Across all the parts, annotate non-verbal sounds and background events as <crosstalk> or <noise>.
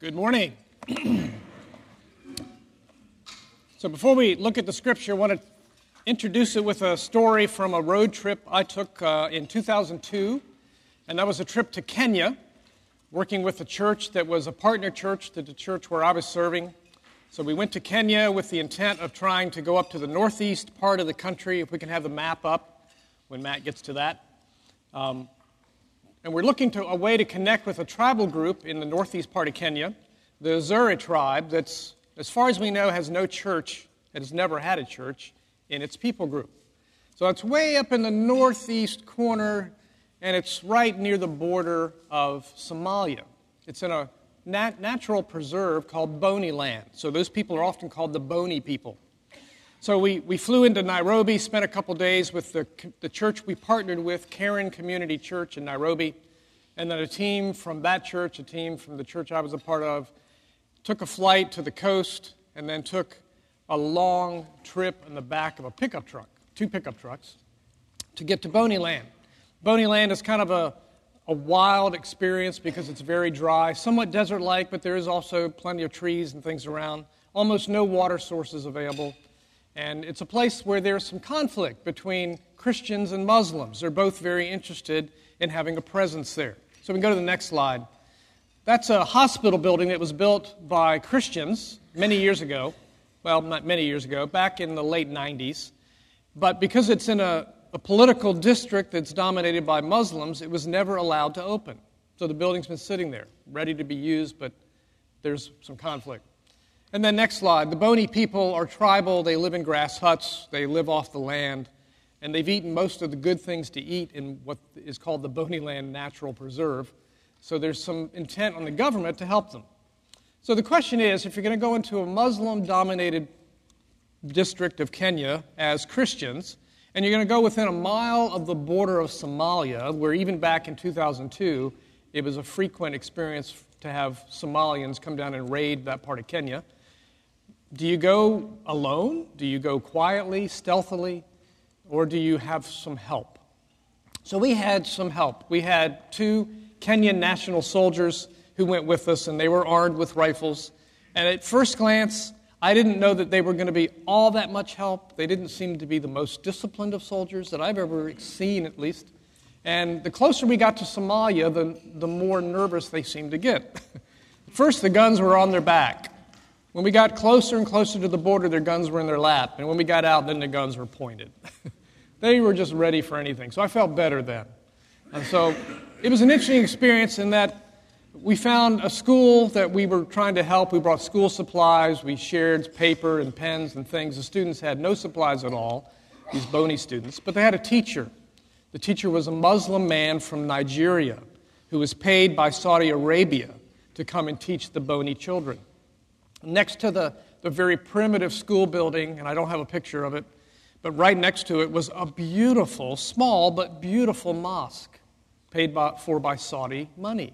Good morning. <clears throat> so, before we look at the scripture, I want to introduce it with a story from a road trip I took uh, in 2002. And that was a trip to Kenya, working with a church that was a partner church to the church where I was serving. So, we went to Kenya with the intent of trying to go up to the northeast part of the country, if we can have the map up when Matt gets to that. Um, and we're looking to a way to connect with a tribal group in the northeast part of Kenya, the Azura tribe, that's, as far as we know, has no church, it has never had a church in its people group. So it's way up in the northeast corner, and it's right near the border of Somalia. It's in a nat- natural preserve called Boni Land. So those people are often called the Boni people. So we, we flew into Nairobi, spent a couple days with the, the church we partnered with, Karen Community Church in Nairobi. And then a team from that church, a team from the church I was a part of, took a flight to the coast and then took a long trip in the back of a pickup truck, two pickup trucks, to get to Boni Land. Boni Land is kind of a, a wild experience because it's very dry, somewhat desert like, but there is also plenty of trees and things around, almost no water sources available. And it's a place where there's some conflict between Christians and Muslims. They're both very interested in having a presence there. So we can go to the next slide. That's a hospital building that was built by Christians many years ago. Well, not many years ago, back in the late 90s. But because it's in a, a political district that's dominated by Muslims, it was never allowed to open. So the building's been sitting there, ready to be used, but there's some conflict. And then next slide. The Boni people are tribal. They live in grass huts. They live off the land. And they've eaten most of the good things to eat in what is called the Boni Land Natural Preserve. So there's some intent on the government to help them. So the question is if you're going to go into a Muslim dominated district of Kenya as Christians, and you're going to go within a mile of the border of Somalia, where even back in 2002, it was a frequent experience to have Somalians come down and raid that part of Kenya. Do you go alone? Do you go quietly, stealthily? Or do you have some help? So we had some help. We had two Kenyan national soldiers who went with us, and they were armed with rifles. And at first glance, I didn't know that they were going to be all that much help. They didn't seem to be the most disciplined of soldiers that I've ever seen, at least. And the closer we got to Somalia, the, the more nervous they seemed to get. <laughs> First, the guns were on their back. When we got closer and closer to the border, their guns were in their lap. And when we got out, then the guns were pointed. <laughs> they were just ready for anything. So I felt better then. And so it was an interesting experience in that we found a school that we were trying to help. We brought school supplies. We shared paper and pens and things. The students had no supplies at all, these Boni students, but they had a teacher. The teacher was a Muslim man from Nigeria who was paid by Saudi Arabia to come and teach the Boni children. Next to the, the very primitive school building, and I don't have a picture of it, but right next to it was a beautiful, small but beautiful mosque paid by, for by Saudi money.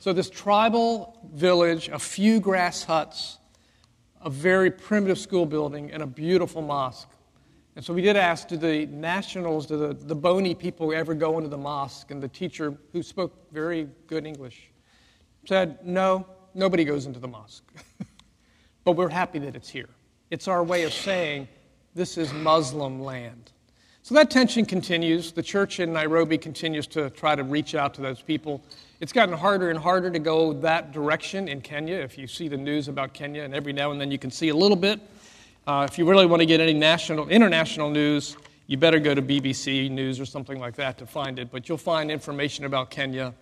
So, this tribal village, a few grass huts, a very primitive school building, and a beautiful mosque. And so we did ask, do the nationals, do the, the Boni people ever go into the mosque? And the teacher, who spoke very good English, said, no, nobody goes into the mosque. <laughs> but we're happy that it's here. It's our way of saying this is Muslim land. So that tension continues. The church in Nairobi continues to try to reach out to those people. It's gotten harder and harder to go that direction in Kenya. If you see the news about Kenya, and every now and then you can see a little bit. Uh, if you really want to get any national, international news, you better go to BBC News or something like that to find it. But you'll find information about Kenya.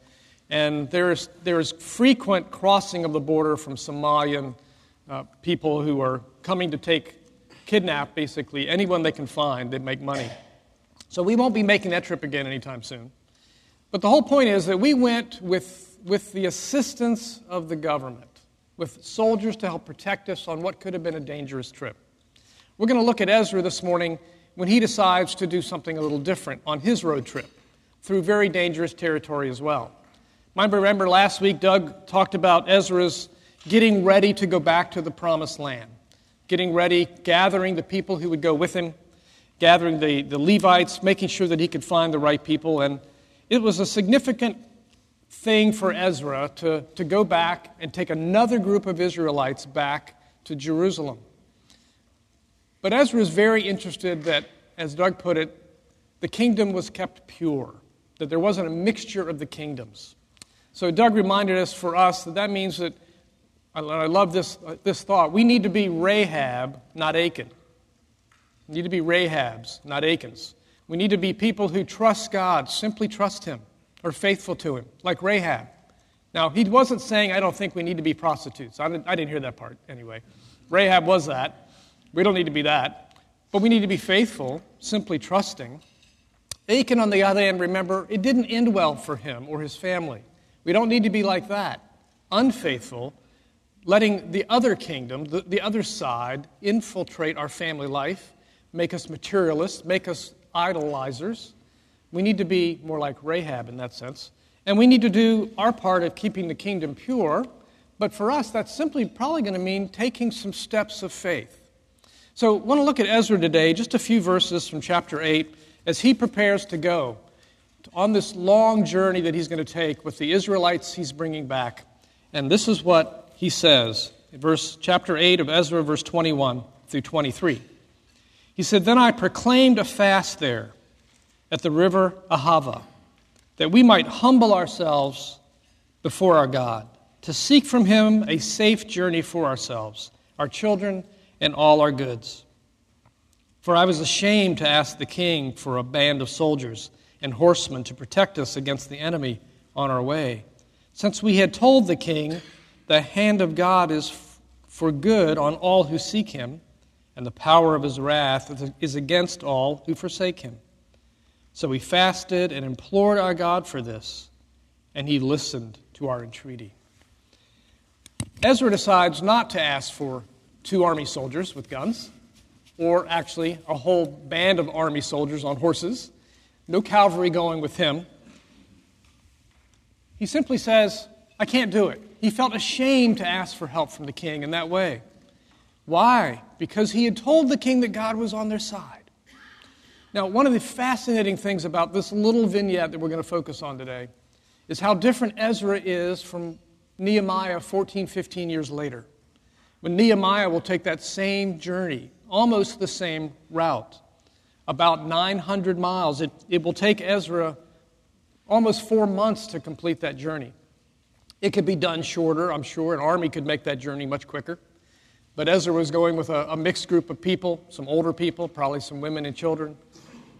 And there's, there's frequent crossing of the border from Somalian uh, people who are coming to take, kidnap basically anyone they can find that make money. So we won't be making that trip again anytime soon. But the whole point is that we went with, with the assistance of the government, with soldiers to help protect us on what could have been a dangerous trip. We're going to look at Ezra this morning when he decides to do something a little different on his road trip through very dangerous territory as well. Might remember last week Doug talked about Ezra's getting ready to go back to the promised land, getting ready, gathering the people who would go with him, gathering the, the Levites, making sure that he could find the right people. And it was a significant thing for Ezra to, to go back and take another group of Israelites back to Jerusalem. But Ezra is very interested that, as Doug put it, the kingdom was kept pure, that there wasn't a mixture of the kingdoms. So Doug reminded us for us that that means that, I love this, this thought, we need to be Rahab, not Achan. We need to be Rahabs, not Achans. We need to be people who trust God, simply trust Him, or faithful to Him, like Rahab. Now, he wasn't saying, I don't think we need to be prostitutes. I didn't, I didn't hear that part anyway. Rahab was that. We don't need to be that. But we need to be faithful, simply trusting. Achan, on the other hand, remember, it didn't end well for him or his family. We don't need to be like that, unfaithful, letting the other kingdom, the, the other side, infiltrate our family life, make us materialists, make us idolizers. We need to be more like Rahab in that sense. And we need to do our part of keeping the kingdom pure. But for us, that's simply probably going to mean taking some steps of faith. So I want to look at Ezra today, just a few verses from chapter 8, as he prepares to go on this long journey that he's going to take with the Israelites he's bringing back. And this is what he says in verse chapter 8 of Ezra verse 21 through 23. He said, "Then I proclaimed a fast there at the river Ahava, that we might humble ourselves before our God, to seek from him a safe journey for ourselves, our children, and all our goods." For I was ashamed to ask the king for a band of soldiers and horsemen to protect us against the enemy on our way. Since we had told the king, the hand of God is for good on all who seek him, and the power of his wrath is against all who forsake him. So we fasted and implored our God for this, and he listened to our entreaty. Ezra decides not to ask for two army soldiers with guns, or actually a whole band of army soldiers on horses no cavalry going with him. He simply says, I can't do it. He felt ashamed to ask for help from the king in that way. Why? Because he had told the king that God was on their side. Now, one of the fascinating things about this little vignette that we're going to focus on today is how different Ezra is from Nehemiah 14, 15 years later. When Nehemiah will take that same journey, almost the same route about 900 miles. It, it will take Ezra almost four months to complete that journey. It could be done shorter, I'm sure. An army could make that journey much quicker. But Ezra was going with a, a mixed group of people, some older people, probably some women and children.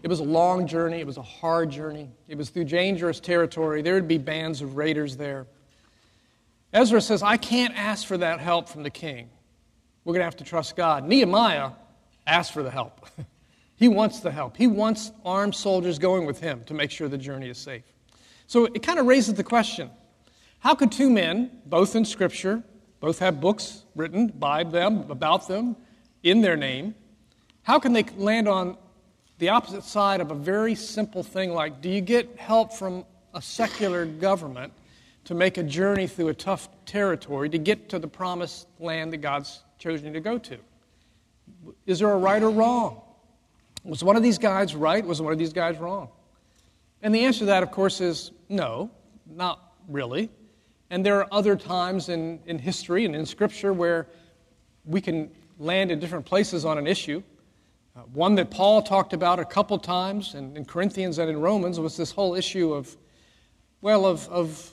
It was a long journey, it was a hard journey, it was through dangerous territory. There would be bands of raiders there. Ezra says, I can't ask for that help from the king. We're going to have to trust God. Nehemiah asked for the help. <laughs> He wants the help. He wants armed soldiers going with him to make sure the journey is safe. So it kind of raises the question how could two men, both in Scripture, both have books written by them, about them, in their name, how can they land on the opposite side of a very simple thing like do you get help from a secular government to make a journey through a tough territory to get to the promised land that God's chosen you to go to? Is there a right or wrong? Was one of these guys right? Was one of these guys wrong? And the answer to that, of course, is no, not really. And there are other times in, in history and in Scripture where we can land in different places on an issue. Uh, one that Paul talked about a couple times in, in, Corinthians and in Romans was this whole issue of, well, of, of,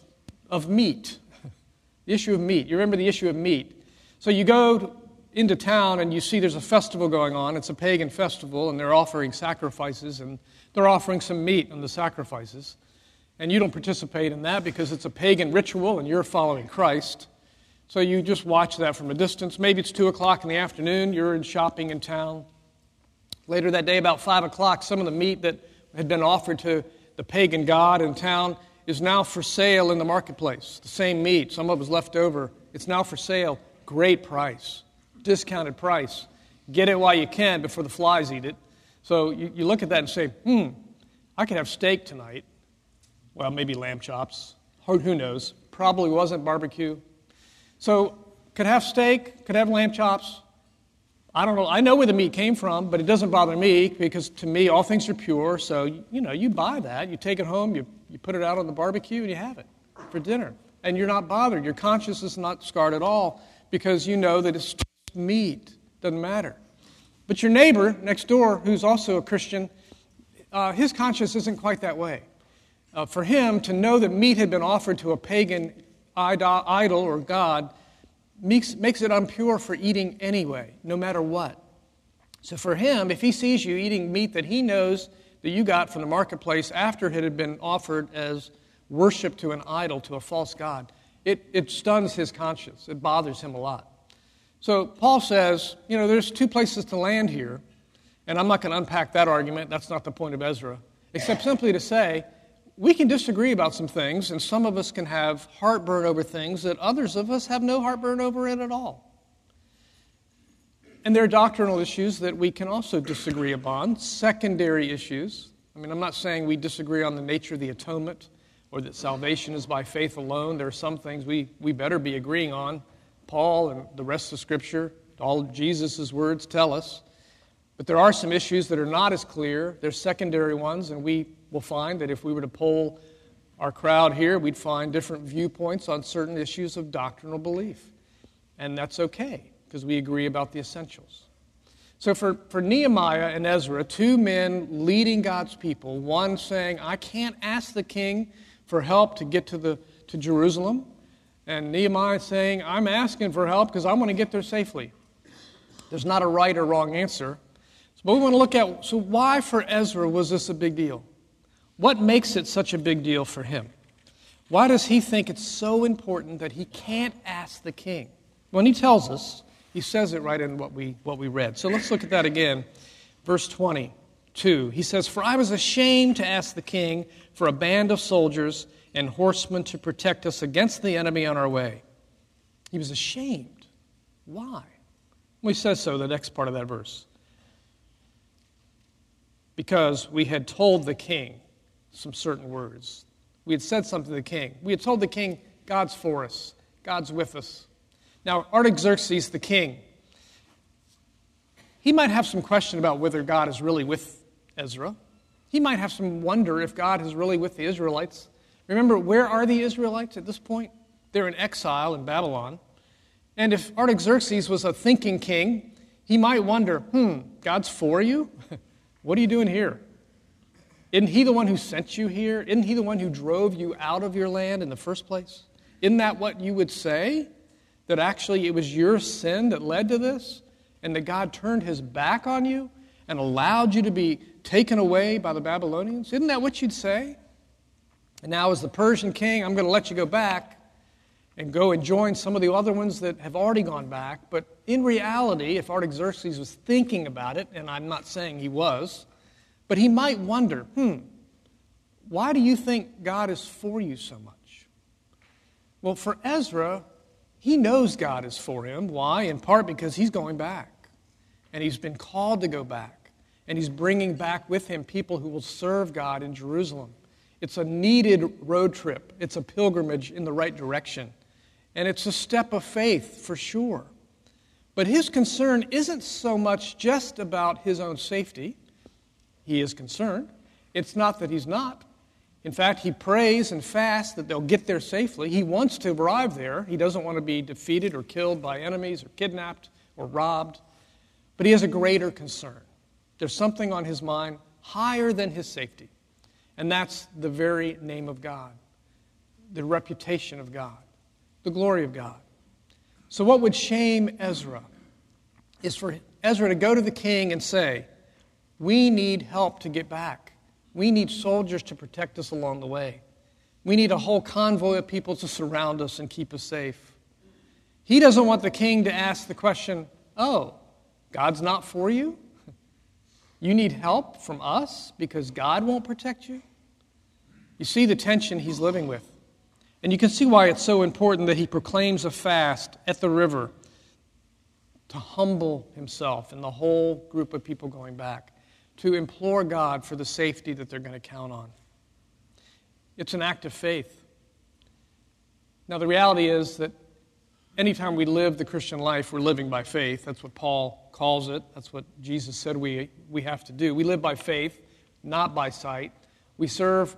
of meat. <laughs> the issue of meat. You remember the issue of meat. So you go into town and you see there's a festival going on. It's a pagan festival, and they're offering sacrifices, and they're offering some meat on the sacrifices. And you don't participate in that because it's a pagan ritual and you're following Christ. So you just watch that from a distance. Maybe it's 2 o'clock in the afternoon, you're in shopping in town. Later that day, about 5 o'clock, some of the meat that had been offered to the pagan god in town is now for sale in the marketplace. The same meat, some of it was left over. It's now for sale. Great price discounted price. Get it while you can before the flies eat it. So you, you look at that and say, hmm, I could have steak tonight. Well, maybe lamb chops. Who knows? Probably wasn't barbecue. So could have steak, could have lamb chops. I don't know. I know where the meat came from, but it doesn't bother me because to me, all things are pure. So, you know, you buy that, you take it home, you, you put it out on the barbecue, and you have it. for dinner. And you're not bothered. Your conscience is not scarred at all because you know that it's meat. Doesn't matter. But your neighbor next door, who's also a Christian, uh, his conscience isn't quite that way. Uh, for him to know that meat had been offered to a pagan idol or god makes, makes it impure for eating anyway, no matter what. So for him, if he sees you eating meat that he knows that you got from the marketplace after it had been offered as worship to an idol, to a false god, it, it stuns his conscience. It bothers him a lot. So Paul says, you know, there's two places to land here, and I'm not going to unpack that argument. That's not the point of Ezra, except simply to say we can disagree about some things, and some of us can have heartburn over things that others of us have no heartburn over it at all. And there are doctrinal issues that we can also disagree upon, secondary issues. I mean, I'm not saying we disagree on the nature of the atonement or that salvation is by faith alone. There are some things we, we better be agreeing on. Paul and the rest of Scripture, all Jesus' words tell us. But there are some issues that are not as clear. They're secondary ones, and we will find that if we were to poll our crowd here, we'd find different viewpoints on certain issues of doctrinal belief. And that's okay because we agree about the essentials. So for, for Nehemiah and Ezra, two men leading God's people, one saying, I can't ask the king for help to get to, the, to Jerusalem, and Nehemiah saying, I'm asking for help because I want to get there safely. There's not a right or wrong answer. But we want to look at so why for Ezra was this a big deal? What makes it such a big deal for him? Why does he think it's so important that he can't ask the king? When he tells us, he says it right in what we, what we read. So let's look at that again. Verse 22. He says, For I was ashamed to ask the king for a band of soldiers and horsemen to protect us against the enemy on our way. He was ashamed. Why? Well, he says so, the next part of that verse. Because we had told the king some certain words. We had said something to the king. We had told the king, God's for us, God's with us. Now, Artaxerxes, the king, he might have some question about whether God is really with Ezra. He might have some wonder if God is really with the Israelites. Remember, where are the Israelites at this point? They're in exile in Babylon. And if Artaxerxes was a thinking king, he might wonder, hmm, God's for you? <laughs> what are you doing here? Isn't he the one who sent you here? Isn't he the one who drove you out of your land in the first place? Isn't that what you would say? That actually it was your sin that led to this, and that God turned his back on you and allowed you to be taken away by the Babylonians? Isn't that what you'd say? And now, as the Persian king, I'm going to let you go back and go and join some of the other ones that have already gone back. But in reality, if Artaxerxes was thinking about it, and I'm not saying he was, but he might wonder, hmm, why do you think God is for you so much? Well, for Ezra, he knows God is for him. Why? In part because he's going back. And he's been called to go back. And he's bringing back with him people who will serve God in Jerusalem. It's a needed road trip, it's a pilgrimage in the right direction. And it's a step of faith for sure. But his concern isn't so much just about his own safety. He is concerned. It's not that he's not. In fact, he prays and fasts that they'll get there safely. He wants to arrive there. He doesn't want to be defeated or killed by enemies or kidnapped or robbed. But he has a greater concern. There's something on his mind higher than his safety, and that's the very name of God, the reputation of God, the glory of God. So, what would shame Ezra is for Ezra to go to the king and say, We need help to get back. We need soldiers to protect us along the way. We need a whole convoy of people to surround us and keep us safe. He doesn't want the king to ask the question, Oh, God's not for you? You need help from us because God won't protect you? You see the tension he's living with. And you can see why it's so important that he proclaims a fast at the river to humble himself and the whole group of people going back to implore God for the safety that they're going to count on. It's an act of faith. Now, the reality is that anytime we live the Christian life, we're living by faith. That's what Paul calls it. That's what Jesus said we, we have to do. We live by faith, not by sight. We serve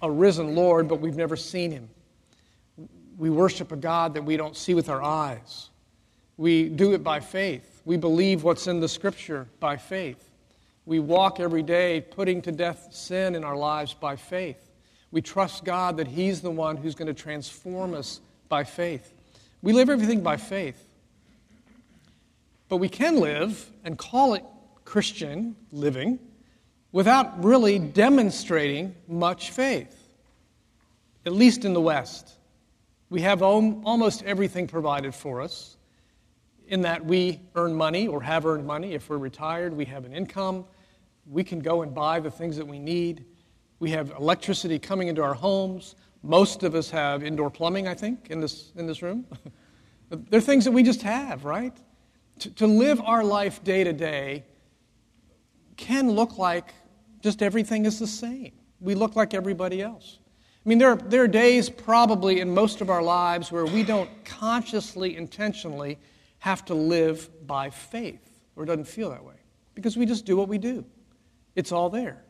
a risen Lord, but we've never seen him. we worship a God that we don't see with our eyes. We do it by faith. We believe what's in the scripture by faith. We walk every day putting to death sin in our lives by faith. We trust God that He's the one who's going to transform us by faith. We live everything by faith. But we can live and call it Christian living without really demonstrating much faith, at least in the West. We have almost everything provided for us in that we earn money or have earned money. If we're retired, we have an income. We can go and buy the things that we need. We have electricity coming into our homes. Most of us have indoor plumbing, I think, in this, in this room. <laughs> They're things that we just have, right? To, to live our life day to day can look like just everything is the same. We look like everybody else. I mean, there are, there are days probably in most of our lives where we don't consciously, intentionally have to live by faith, or it doesn't feel that way, because we just do what we do. It's all there.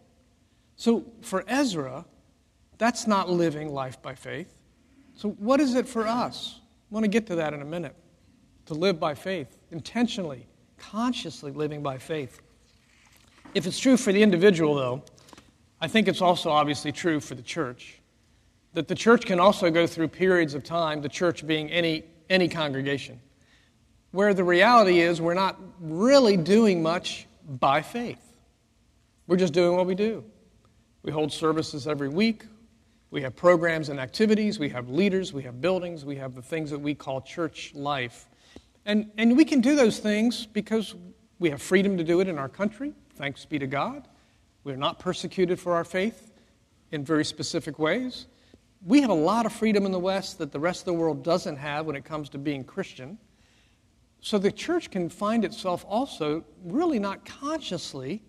So for Ezra, that's not living life by faith. So, what is it for us? I want to get to that in a minute. To live by faith, intentionally, consciously living by faith. If it's true for the individual, though, I think it's also obviously true for the church. That the church can also go through periods of time, the church being any, any congregation, where the reality is we're not really doing much by faith. We're just doing what we do. We hold services every week. We have programs and activities. We have leaders. We have buildings. We have the things that we call church life. And, and we can do those things because we have freedom to do it in our country. Thanks be to God. We're not persecuted for our faith in very specific ways. We have a lot of freedom in the West that the rest of the world doesn't have when it comes to being Christian. So the church can find itself also really not consciously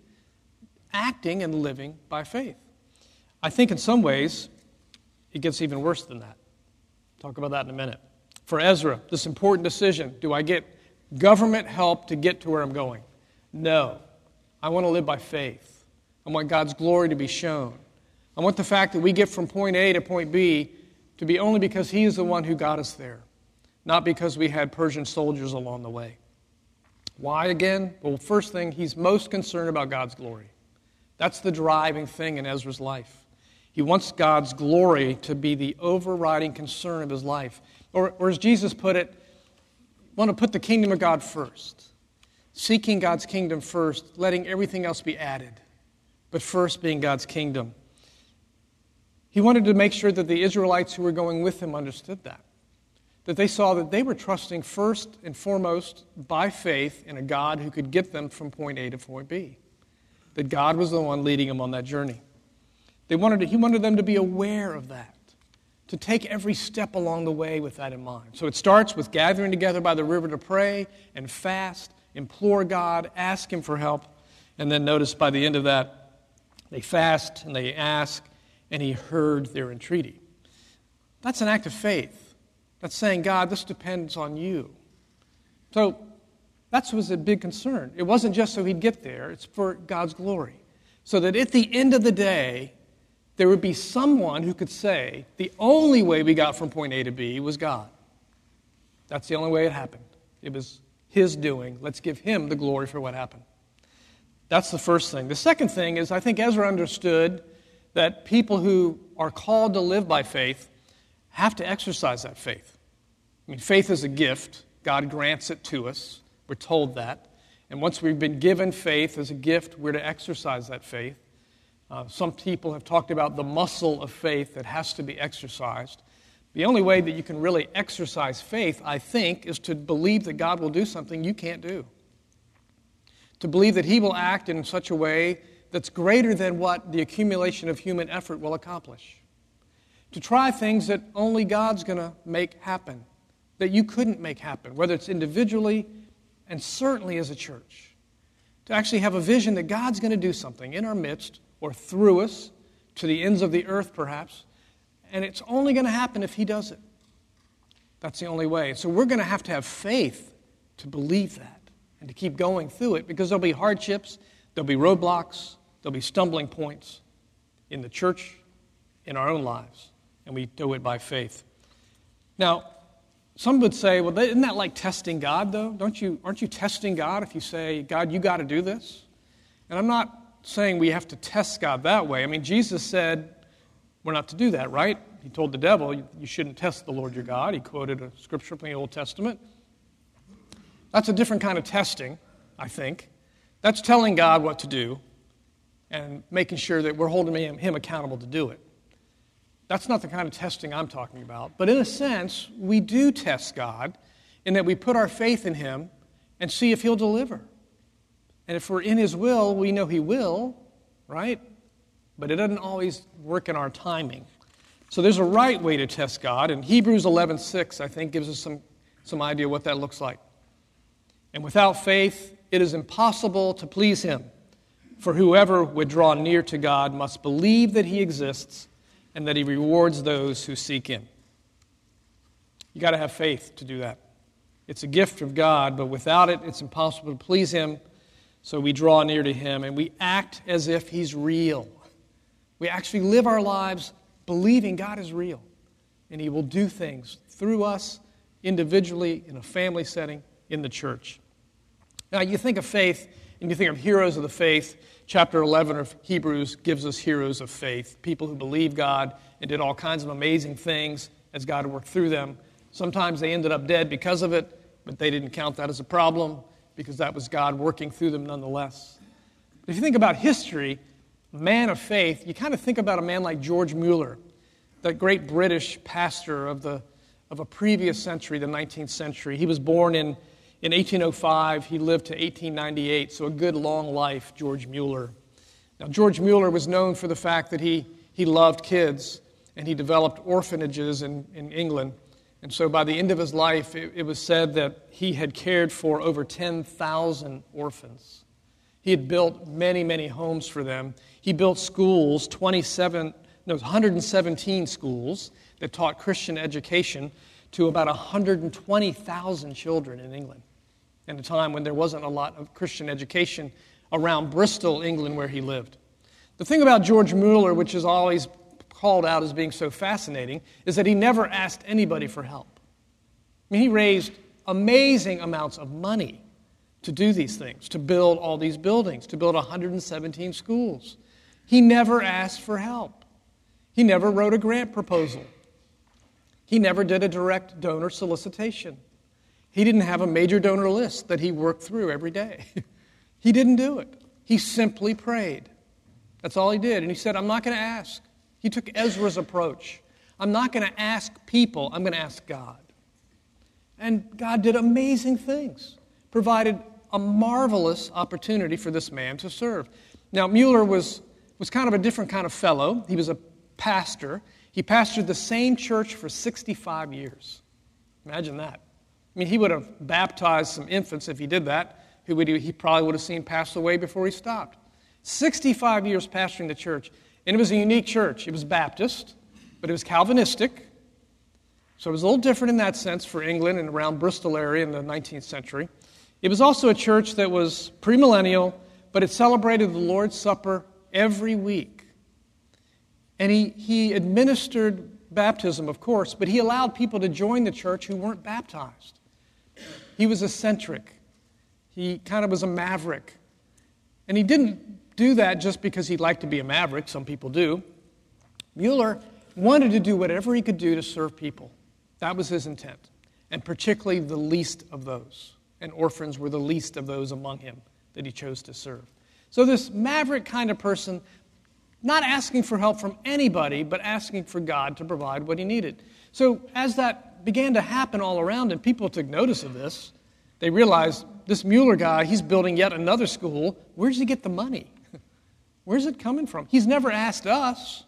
acting and living by faith. I think in some ways it gets even worse than that. Talk about that in a minute. For Ezra, this important decision do I get government help to get to where I'm going? No. I want to live by faith. I want God's glory to be shown. I want the fact that we get from point A to point B to be only because He is the one who got us there, not because we had Persian soldiers along the way. Why again? Well, first thing, He's most concerned about God's glory. That's the driving thing in Ezra's life. He wants God's glory to be the overriding concern of his life. Or, or as Jesus put it, want to put the kingdom of God first. Seeking God's kingdom first, letting everything else be added, but first being God's kingdom. He wanted to make sure that the Israelites who were going with him understood that. That they saw that they were trusting first and foremost by faith in a God who could get them from point A to point B that God was the one leading them on that journey. They wanted to, he wanted them to be aware of that, to take every step along the way with that in mind. So it starts with gathering together by the river to pray and fast, implore God, ask Him for help. And then notice by the end of that, they fast and they ask, and He heard their entreaty. That's an act of faith. That's saying, God, this depends on you. So that was a big concern. It wasn't just so he'd get there, it's for God's glory. So that at the end of the day, there would be someone who could say, the only way we got from point A to B was God. That's the only way it happened. It was his doing. Let's give him the glory for what happened. That's the first thing. The second thing is, I think Ezra understood that people who are called to live by faith have to exercise that faith. I mean, faith is a gift, God grants it to us. We're told that. And once we've been given faith as a gift, we're to exercise that faith. Uh, some people have talked about the muscle of faith that has to be exercised. The only way that you can really exercise faith, I think, is to believe that God will do something you can't do. To believe that He will act in such a way that's greater than what the accumulation of human effort will accomplish. To try things that only God's going to make happen, that you couldn't make happen, whether it's individually and certainly as a church, to actually have a vision that God's going to do something in our midst or through us to the ends of the earth, perhaps, and it's only going to happen if He does it. That's the only way. So we're going to have to have faith to believe that and to keep going through it because there'll be hardships, there'll be roadblocks, there'll be stumbling points in the church, in our own lives, and we do it by faith. Now, some would say, well, isn't that like testing God, though? Don't you, aren't you testing God if you say, God, you got to do this? And I'm not saying we have to test God that way. I mean, Jesus said we're not to do that, right? He told the devil, you shouldn't test the Lord your God. He quoted a scripture from the Old Testament. That's a different kind of testing, I think. That's telling God what to do and making sure that we're holding him accountable to do it. That's not the kind of testing I'm talking about. But in a sense, we do test God in that we put our faith in him and see if he'll deliver. And if we're in his will, we know he will, right? But it doesn't always work in our timing. So there's a right way to test God, and Hebrews 11:6 I think gives us some, some idea what that looks like. And without faith, it is impossible to please him. For whoever would draw near to God must believe that he exists and that he rewards those who seek him. You got to have faith to do that. It's a gift of God, but without it, it's impossible to please him. So we draw near to him and we act as if he's real. We actually live our lives believing God is real and he will do things through us individually, in a family setting, in the church. Now, you think of faith and you think of heroes of the faith. Chapter 11 of Hebrews gives us heroes of faith, people who believed God and did all kinds of amazing things as God worked through them. Sometimes they ended up dead because of it, but they didn't count that as a problem because that was God working through them nonetheless. If you think about history, man of faith, you kind of think about a man like George Mueller, that great British pastor of, the, of a previous century, the 19th century. He was born in in 1805, he lived to 1898, so a good long life, George Mueller. Now, George Mueller was known for the fact that he, he loved kids and he developed orphanages in, in England. And so by the end of his life, it, it was said that he had cared for over 10,000 orphans. He had built many, many homes for them. He built schools, 27, no, 117 schools that taught Christian education to about 120,000 children in England in a time when there wasn't a lot of Christian education around Bristol, England, where he lived. The thing about George Mueller, which is always called out as being so fascinating, is that he never asked anybody for help. I mean, he raised amazing amounts of money to do these things, to build all these buildings, to build 117 schools. He never asked for help. He never wrote a grant proposal. He never did a direct donor solicitation. He didn't have a major donor list that he worked through every day. <laughs> he didn't do it. He simply prayed. That's all he did. And he said, I'm not going to ask. He took Ezra's approach. I'm not going to ask people, I'm going to ask God. And God did amazing things, provided a marvelous opportunity for this man to serve. Now, Mueller was, was kind of a different kind of fellow. He was a pastor. He pastored the same church for 65 years. Imagine that. I mean, he would have baptized some infants if he did that, who would, he probably would have seen pass away before he stopped. 65 years pastoring the church. And it was a unique church. It was Baptist, but it was Calvinistic. So it was a little different in that sense for England and around Bristol area in the 19th century. It was also a church that was premillennial, but it celebrated the Lord's Supper every week. And he, he administered baptism, of course, but he allowed people to join the church who weren't baptized. He was eccentric. He kind of was a maverick. And he didn't do that just because he liked to be a maverick. Some people do. Mueller wanted to do whatever he could do to serve people. That was his intent, and particularly the least of those. And orphans were the least of those among him that he chose to serve. So, this maverick kind of person, not asking for help from anybody, but asking for God to provide what he needed. So, as that began to happen all around, and people took notice of this. They realized this Mueller guy, he's building yet another school. Where does he get the money? <laughs> Where's it coming from? He's never asked us.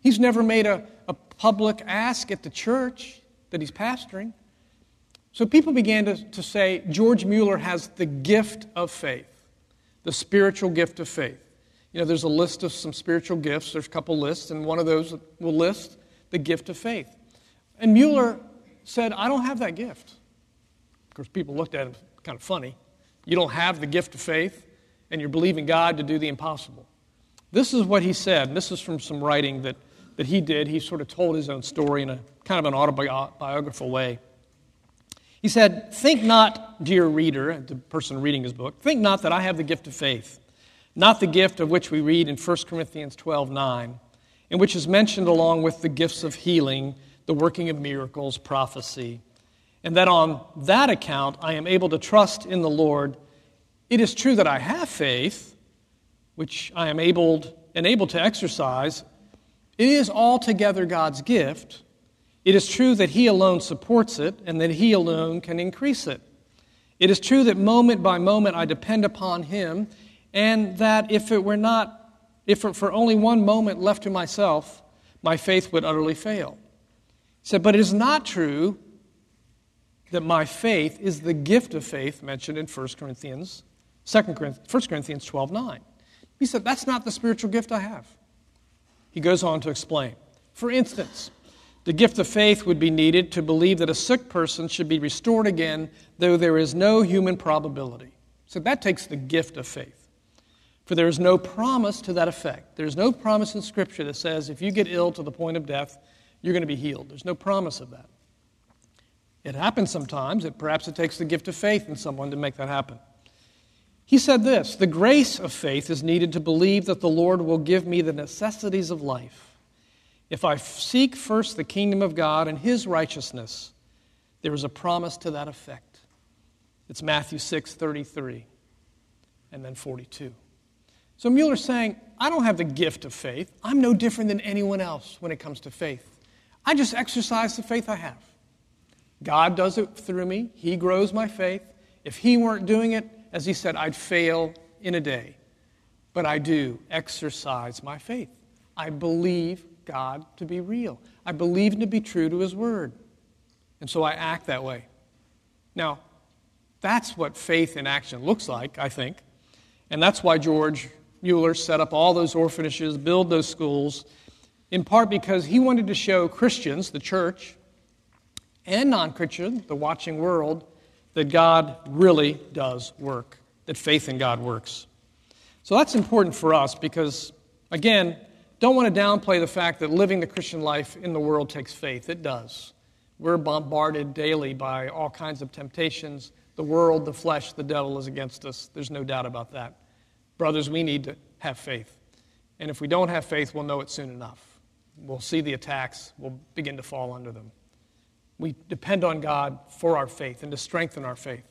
He's never made a, a public ask at the church that he's pastoring. So people began to, to say George Mueller has the gift of faith, the spiritual gift of faith. You know, there's a list of some spiritual gifts. There's a couple lists, and one of those will list the gift of faith. And Mueller said, I don't have that gift. Of course, people looked at him kind of funny. You don't have the gift of faith, and you're believing God to do the impossible. This is what he said, and this is from some writing that that he did. He sort of told his own story in a kind of an autobiographical way. He said, Think not, dear reader, the person reading his book, think not that I have the gift of faith, not the gift of which we read in 1 Corinthians 12 9, and which is mentioned along with the gifts of healing, the working of miracles, prophecy, and that on that account I am able to trust in the Lord. It is true that I have faith, which I am able and able to exercise. It is altogether God's gift it is true that He alone supports it and that He alone can increase it. It is true that moment by moment I depend upon Him, and that if it were not, if for only one moment left to myself, my faith would utterly fail. He said, but it is not true that my faith is the gift of faith mentioned in 1 Corinthians, 2 Corinthians, 1 Corinthians 12 9. He said, that's not the spiritual gift I have. He goes on to explain. For instance, the gift of faith would be needed to believe that a sick person should be restored again, though there is no human probability. So that takes the gift of faith. For there is no promise to that effect. There's no promise in Scripture that says if you get ill to the point of death, you're going to be healed. There's no promise of that. It happens sometimes, that perhaps it takes the gift of faith in someone to make that happen. He said this The grace of faith is needed to believe that the Lord will give me the necessities of life if I seek first the kingdom of God and his righteousness, there is a promise to that effect. It's Matthew 6 33 and then 42. So Mueller's saying, I don't have the gift of faith. I'm no different than anyone else when it comes to faith. I just exercise the faith I have. God does it through me, He grows my faith. If He weren't doing it, as He said, I'd fail in a day. But I do exercise my faith. I believe God to be real. I believe Him to be true to His Word. And so I act that way. Now, that's what faith in action looks like, I think. And that's why George Mueller set up all those orphanages, build those schools, in part because he wanted to show Christians, the church, and non Christian, the watching world, that God really does work, that faith in God works. So that's important for us because, again, don't want to downplay the fact that living the Christian life in the world takes faith. It does. We're bombarded daily by all kinds of temptations. The world, the flesh, the devil is against us. There's no doubt about that. Brothers, we need to have faith. And if we don't have faith, we'll know it soon enough. We'll see the attacks, we'll begin to fall under them. We depend on God for our faith and to strengthen our faith.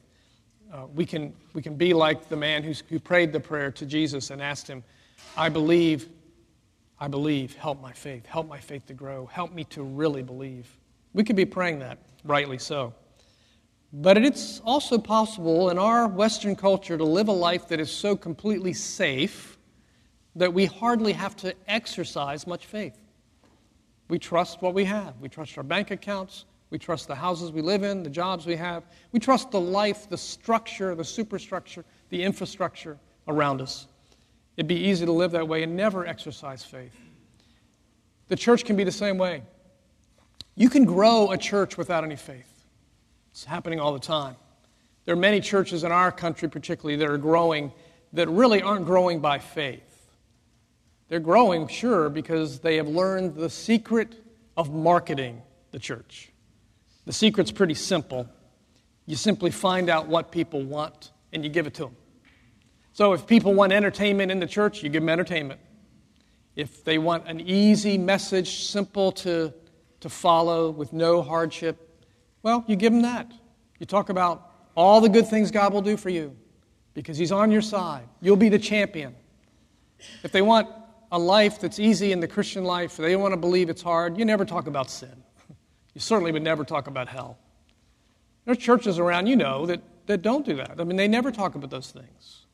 Uh, we, can, we can be like the man who prayed the prayer to Jesus and asked him, I believe, I believe, help my faith, help my faith to grow, help me to really believe. We could be praying that, rightly so. But it's also possible in our Western culture to live a life that is so completely safe that we hardly have to exercise much faith. We trust what we have. We trust our bank accounts. We trust the houses we live in, the jobs we have. We trust the life, the structure, the superstructure, the infrastructure around us. It'd be easy to live that way and never exercise faith. The church can be the same way. You can grow a church without any faith. It's happening all the time. There are many churches in our country, particularly, that are growing that really aren't growing by faith. They're growing, sure, because they have learned the secret of marketing the church. The secret's pretty simple. You simply find out what people want and you give it to them. So if people want entertainment in the church, you give them entertainment. If they want an easy message, simple to, to follow with no hardship, well, you give them that. You talk about all the good things God will do for you because He's on your side. You'll be the champion. If they want a life that's easy in the Christian life, they want to believe it's hard, you never talk about sin. You certainly would never talk about hell. There are churches around you know that, that don't do that. I mean, they never talk about those things.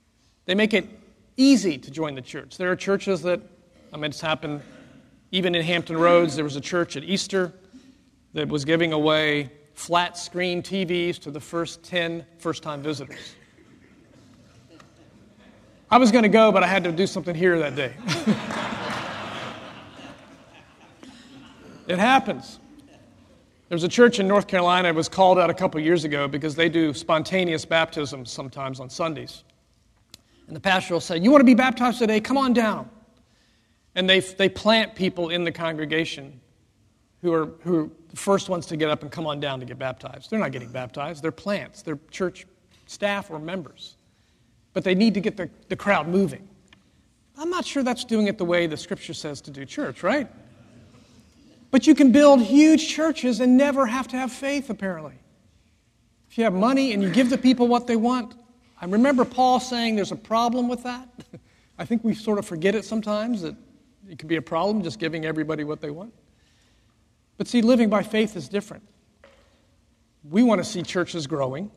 They make it easy to join the church. There are churches that, I mean, it's happened even in Hampton Roads. There was a church at Easter that was giving away flat screen TVs to the first 10 first time visitors. I was going to go, but I had to do something here that day. it happens. There's a church in North Carolina that was called out a couple years ago because they do spontaneous baptisms sometimes on Sundays. And the pastor will say, You want to be baptized today? Come on down. And they, they plant people in the congregation who are, who are the first ones to get up and come on down to get baptized. They're not getting baptized, they're plants, they're church staff or members. But they need to get the, the crowd moving. I'm not sure that's doing it the way the scripture says to do church, right? But you can build huge churches and never have to have faith, apparently. If you have money and you give the people what they want. I remember Paul saying there's a problem with that. <laughs> I think we sort of forget it sometimes that it can be a problem just giving everybody what they want. But see, living by faith is different. We want to see churches growing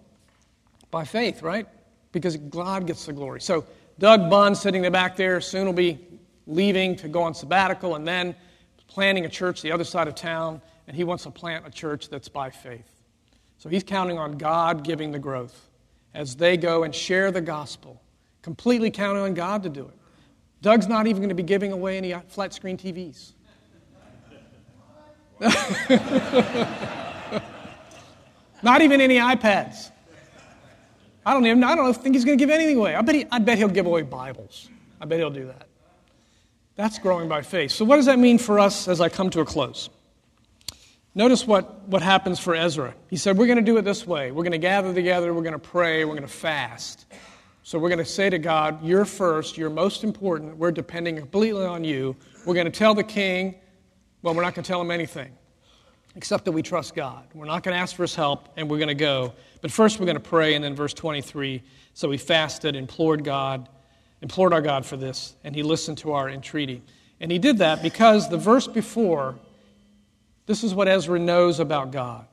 by faith, right? Because God gets the glory. So, Doug Bunn sitting in the back there soon will be leaving to go on sabbatical and then planning a church the other side of town, and he wants to plant a church that's by faith. So he's counting on God giving the growth as they go and share the gospel, completely counting on God to do it. Doug's not even going to be giving away any uh, flat screen TVs. <laughs> not even any iPads. I don't even I don't think he's going to give anything away. I bet, he, I bet he'll give away Bibles. I bet he'll do that. That's growing by faith. So, what does that mean for us as I come to a close? Notice what, what happens for Ezra. He said, We're going to do it this way. We're going to gather together, we're going to pray, we're going to fast. So, we're going to say to God, You're first, you're most important, we're depending completely on you. We're going to tell the king, well, we're not going to tell him anything, except that we trust God. We're not going to ask for his help, and we're going to go. But first, we're going to pray, and then verse 23 so we fasted, implored God implored our God for this, and he listened to our entreaty. And he did that because the verse before, this is what Ezra knows about God.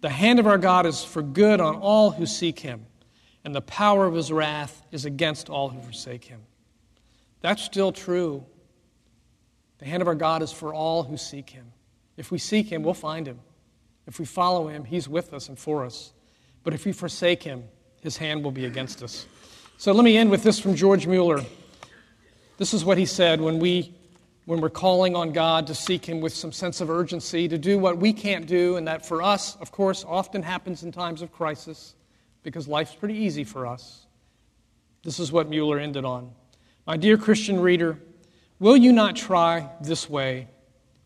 The hand of our God is for good on all who seek him, and the power of his wrath is against all who forsake him. That's still true. The hand of our God is for all who seek him. If we seek him, we'll find him. If we follow him, he's with us and for us. But if we forsake him, his hand will be against us. So let me end with this from George Mueller. This is what he said when, we, when we're calling on God to seek Him with some sense of urgency, to do what we can't do, and that for us, of course, often happens in times of crisis because life's pretty easy for us. This is what Mueller ended on. My dear Christian reader, will you not try this way?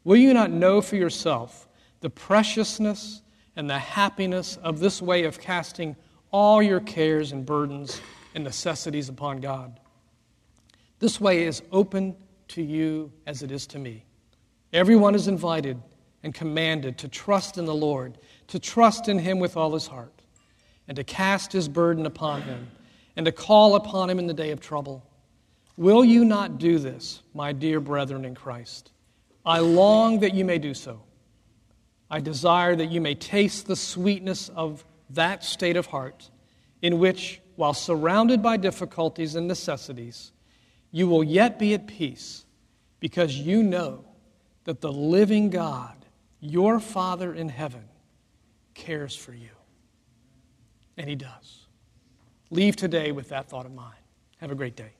Will you not know for yourself the preciousness and the happiness of this way of casting all your cares and burdens and necessities upon God. This way is open to you as it is to me. Everyone is invited and commanded to trust in the Lord, to trust in Him with all his heart, and to cast his burden upon Him, and to call upon Him in the day of trouble. Will you not do this, my dear brethren in Christ? I long that you may do so. I desire that you may taste the sweetness of that state of heart in which while surrounded by difficulties and necessities, you will yet be at peace because you know that the living God, your Father in heaven, cares for you. And He does. Leave today with that thought in mind. Have a great day.